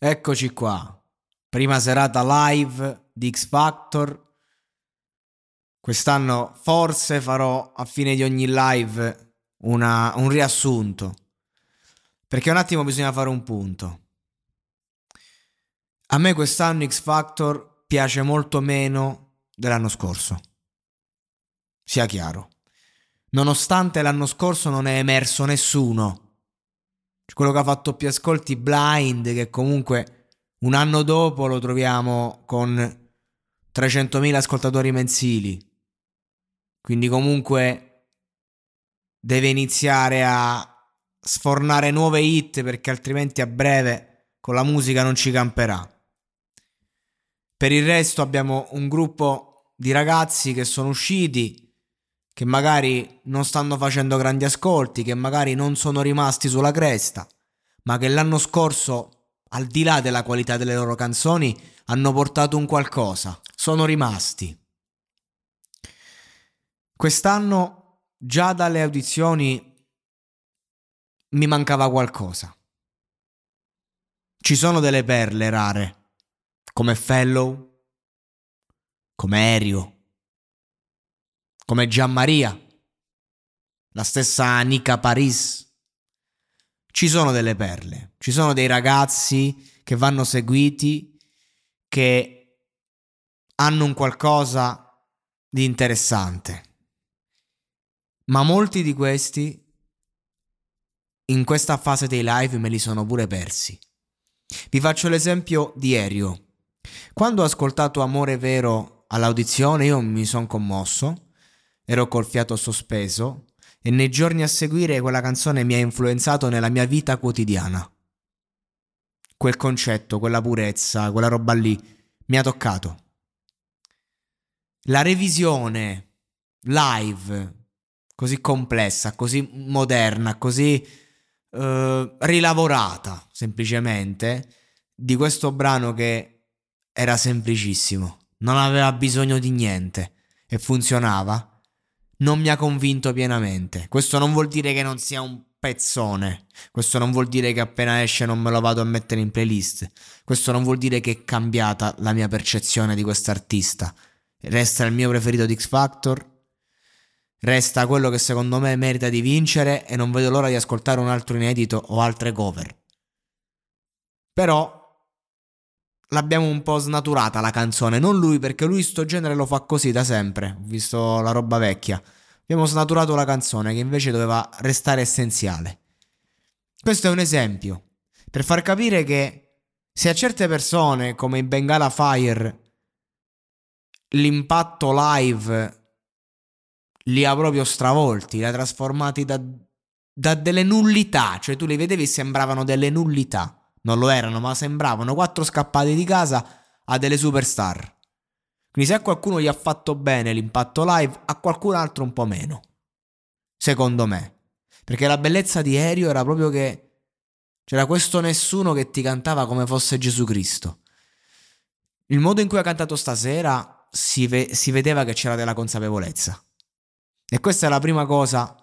Eccoci qua. Prima serata live di X Factor. Quest'anno forse farò a fine di ogni live una, un riassunto. Perché un attimo bisogna fare un punto. A me quest'anno X Factor piace molto meno dell'anno scorso. Sia chiaro. Nonostante l'anno scorso non è emerso nessuno quello che ha fatto più ascolti Blind, che comunque un anno dopo lo troviamo con 300.000 ascoltatori mensili. Quindi comunque deve iniziare a sfornare nuove hit perché altrimenti a breve con la musica non ci camperà. Per il resto abbiamo un gruppo di ragazzi che sono usciti che magari non stanno facendo grandi ascolti, che magari non sono rimasti sulla cresta, ma che l'anno scorso, al di là della qualità delle loro canzoni, hanno portato un qualcosa, sono rimasti. Quest'anno, già dalle audizioni, mi mancava qualcosa. Ci sono delle perle rare, come Fellow, come Aereo come Gianmaria, la stessa Nica Paris. Ci sono delle perle, ci sono dei ragazzi che vanno seguiti, che hanno un qualcosa di interessante. Ma molti di questi in questa fase dei live me li sono pure persi. Vi faccio l'esempio di Erio. Quando ho ascoltato Amore Vero all'audizione io mi sono commosso ero col fiato sospeso e nei giorni a seguire quella canzone mi ha influenzato nella mia vita quotidiana. Quel concetto, quella purezza, quella roba lì mi ha toccato. La revisione live, così complessa, così moderna, così uh, rilavorata semplicemente, di questo brano che era semplicissimo, non aveva bisogno di niente e funzionava non mi ha convinto pienamente. Questo non vuol dire che non sia un pezzone. Questo non vuol dire che appena esce non me lo vado a mettere in playlist. Questo non vuol dire che è cambiata la mia percezione di quest'artista. Resta il mio preferito di X Factor. Resta quello che secondo me merita di vincere e non vedo l'ora di ascoltare un altro inedito o altre cover. Però l'abbiamo un po' snaturata la canzone, non lui perché lui sto genere lo fa così da sempre, ho visto la roba vecchia. Abbiamo snaturato la canzone che invece doveva restare essenziale. Questo è un esempio. Per far capire che se a certe persone come in Bengala Fire l'impatto live li ha proprio stravolti, li ha trasformati da, da delle nullità, cioè tu li vedevi e sembravano delle nullità non lo erano, ma sembravano quattro scappati di casa a delle superstar. Quindi se a qualcuno gli ha fatto bene l'impatto live, a qualcun altro un po' meno. Secondo me. Perché la bellezza di Aereo era proprio che c'era questo nessuno che ti cantava come fosse Gesù Cristo. Il modo in cui ha cantato stasera si, ve- si vedeva che c'era della consapevolezza. E questa è la prima cosa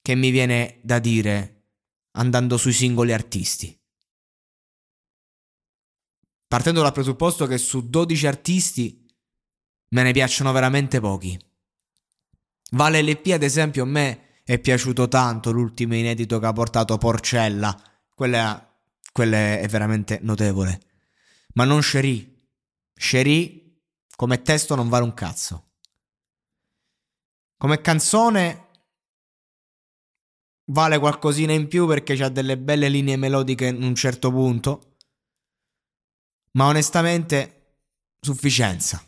che mi viene da dire andando sui singoli artisti. Partendo dal presupposto che su 12 artisti me ne piacciono veramente pochi. Vale LP, ad esempio, a me è piaciuto tanto l'ultimo inedito che ha portato Porcella. Quella, quella è veramente notevole. Ma non Sherry. Sherry, come testo, non vale un cazzo. Come canzone vale qualcosina in più perché ha delle belle linee melodiche in un certo punto. Ma onestamente, sufficienza.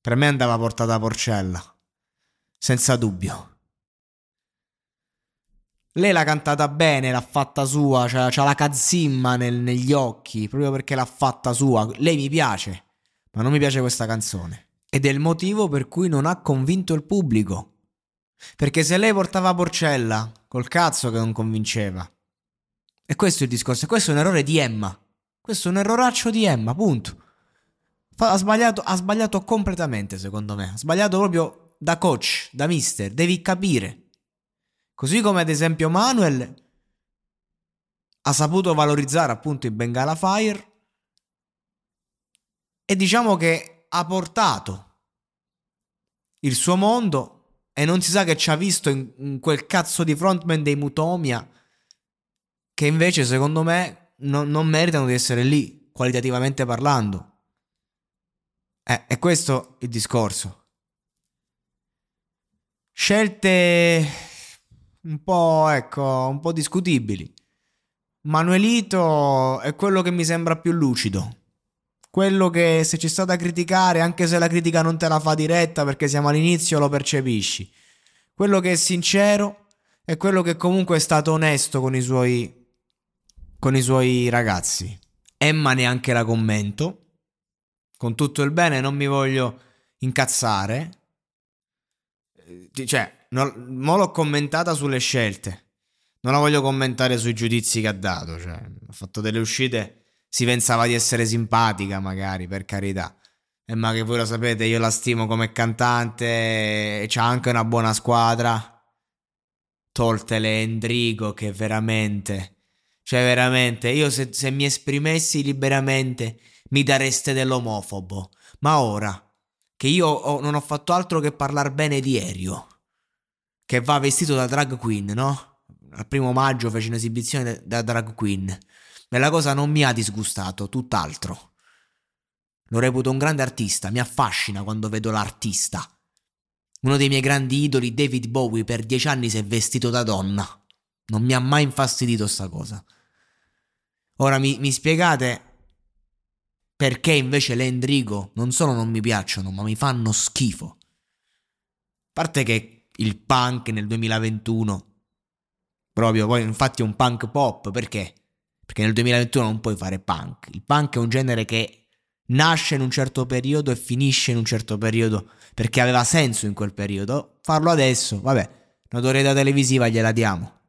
Per me andava portata a Porcella senza dubbio. Lei l'ha cantata bene, l'ha fatta sua, c'ha, c'ha la cazzimma nel, negli occhi, proprio perché l'ha fatta sua. Lei mi piace, ma non mi piace questa canzone. Ed è il motivo per cui non ha convinto il pubblico. Perché se lei portava Porcella, col cazzo che non convinceva. E questo è il discorso, e questo è un errore di Emma. Questo è un erroraccio di Emma, punto. Ha sbagliato, ha sbagliato completamente, secondo me. Ha sbagliato proprio da coach, da mister, devi capire. Così come ad esempio Manuel ha saputo valorizzare appunto il Bengala Fire e diciamo che ha portato il suo mondo e non si sa che ci ha visto in, in quel cazzo di frontman dei Mutomia che invece secondo me no, non meritano di essere lì, qualitativamente parlando. Eh, è questo il discorso. Scelte un po', ecco, un po' discutibili. Manuelito è quello che mi sembra più lucido. Quello che se c'è stata a criticare, anche se la critica non te la fa diretta perché siamo all'inizio, lo percepisci. Quello che è sincero è quello che comunque è stato onesto con i suoi, con i suoi ragazzi. Emma neanche la commento. Con tutto il bene non mi voglio incazzare cioè, non, mo l'ho commentata sulle scelte. Non la voglio commentare sui giudizi che ha dato. Cioè, ha fatto delle uscite. Si pensava di essere simpatica, magari, per carità. E ma che voi lo sapete, io la stimo come cantante. E c'ha anche una buona squadra. Toltele Endrigo, che veramente. Cioè, veramente, io se, se mi esprimessi liberamente mi dareste dell'omofobo. Ma ora che io ho, non ho fatto altro che parlare bene di Erio, che va vestito da drag queen, no? Al primo maggio fece un'esibizione da drag queen e la cosa non mi ha disgustato, tutt'altro. Lo reputo un grande artista, mi affascina quando vedo l'artista. Uno dei miei grandi idoli, David Bowie, per dieci anni si è vestito da donna. Non mi ha mai infastidito sta cosa. Ora mi, mi spiegate perché invece le Endrigo non solo non mi piacciono, ma mi fanno schifo. A parte che il punk nel 2021, proprio poi infatti è un punk pop, perché? Perché nel 2021 non puoi fare punk. Il punk è un genere che nasce in un certo periodo e finisce in un certo periodo, perché aveva senso in quel periodo. Farlo adesso, vabbè, notorietà televisiva gliela diamo.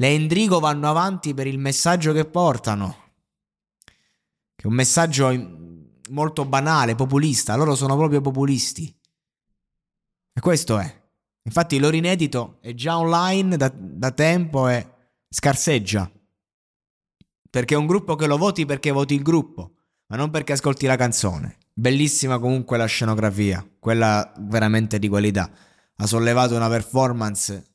Le Endrigo vanno avanti per il messaggio che portano, che è un messaggio molto banale, populista. Loro sono proprio populisti. E questo è. Infatti loro inedito è già online da, da tempo e scarseggia. Perché è un gruppo che lo voti perché voti il gruppo, ma non perché ascolti la canzone. Bellissima comunque la scenografia, quella veramente di qualità. Ha sollevato una performance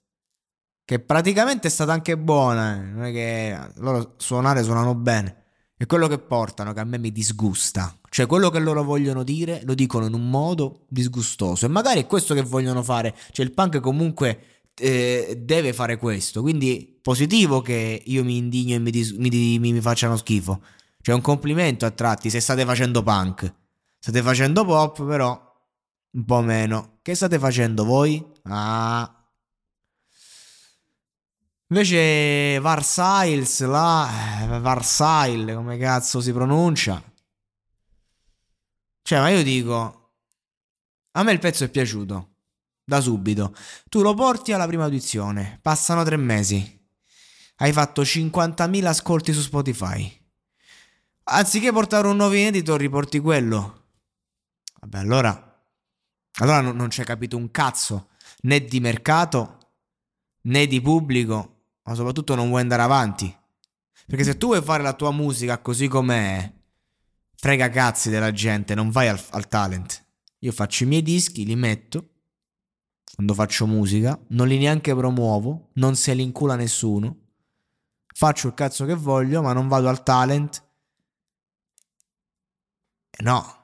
che praticamente è stata anche buona. Eh. Non è che loro suonare suonano bene. È quello che portano che a me mi disgusta. Cioè, quello che loro vogliono dire lo dicono in un modo disgustoso. E magari è questo che vogliono fare. Cioè, il punk comunque eh, deve fare questo. Quindi, positivo che io mi indigno e mi, dis- mi, mi, mi facciano schifo. Cioè, un complimento a tratti se state facendo punk. State facendo pop, però un po' meno. Che state facendo voi? Ah, Invece Varsails, là, eh, Varsail, come cazzo si pronuncia? Cioè, ma io dico, a me il pezzo è piaciuto, da subito. Tu lo porti alla prima audizione, passano tre mesi, hai fatto 50.000 ascolti su Spotify. Anziché portare un nuovo inedito, riporti quello. Vabbè, allora, allora non, non c'è capito un cazzo, né di mercato, né di pubblico, ma soprattutto non vuoi andare avanti. Perché se tu vuoi fare la tua musica così com'è, frega cazzi della gente, non vai al, al talent. Io faccio i miei dischi, li metto quando faccio musica, non li neanche promuovo, non se li incula nessuno. Faccio il cazzo che voglio, ma non vado al talent. No.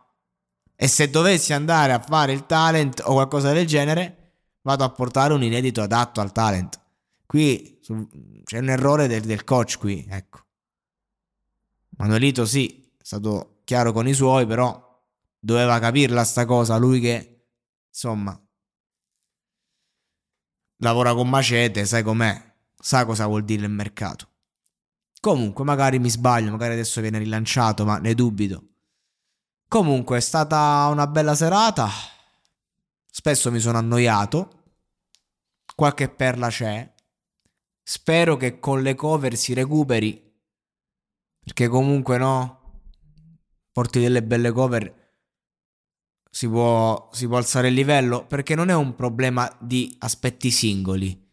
E se dovessi andare a fare il talent o qualcosa del genere, vado a portare un inedito adatto al talent. Qui c'è un errore del, del coach qui, ecco. Manuelito sì, è stato chiaro con i suoi, però doveva capirla sta cosa, lui che insomma lavora con macete, sai com'è, sa cosa vuol dire il mercato. Comunque, magari mi sbaglio, magari adesso viene rilanciato, ma ne dubito. Comunque, è stata una bella serata. Spesso mi sono annoiato. Qualche perla c'è. Spero che con le cover si recuperi. Perché comunque no. Porti delle belle cover si può, si può alzare il livello perché non è un problema di aspetti singoli,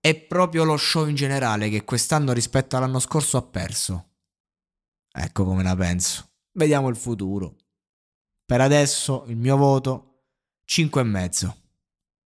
è proprio lo show in generale che quest'anno rispetto all'anno scorso ha perso. Ecco come la penso. Vediamo il futuro. Per adesso il mio voto 5 e mezzo.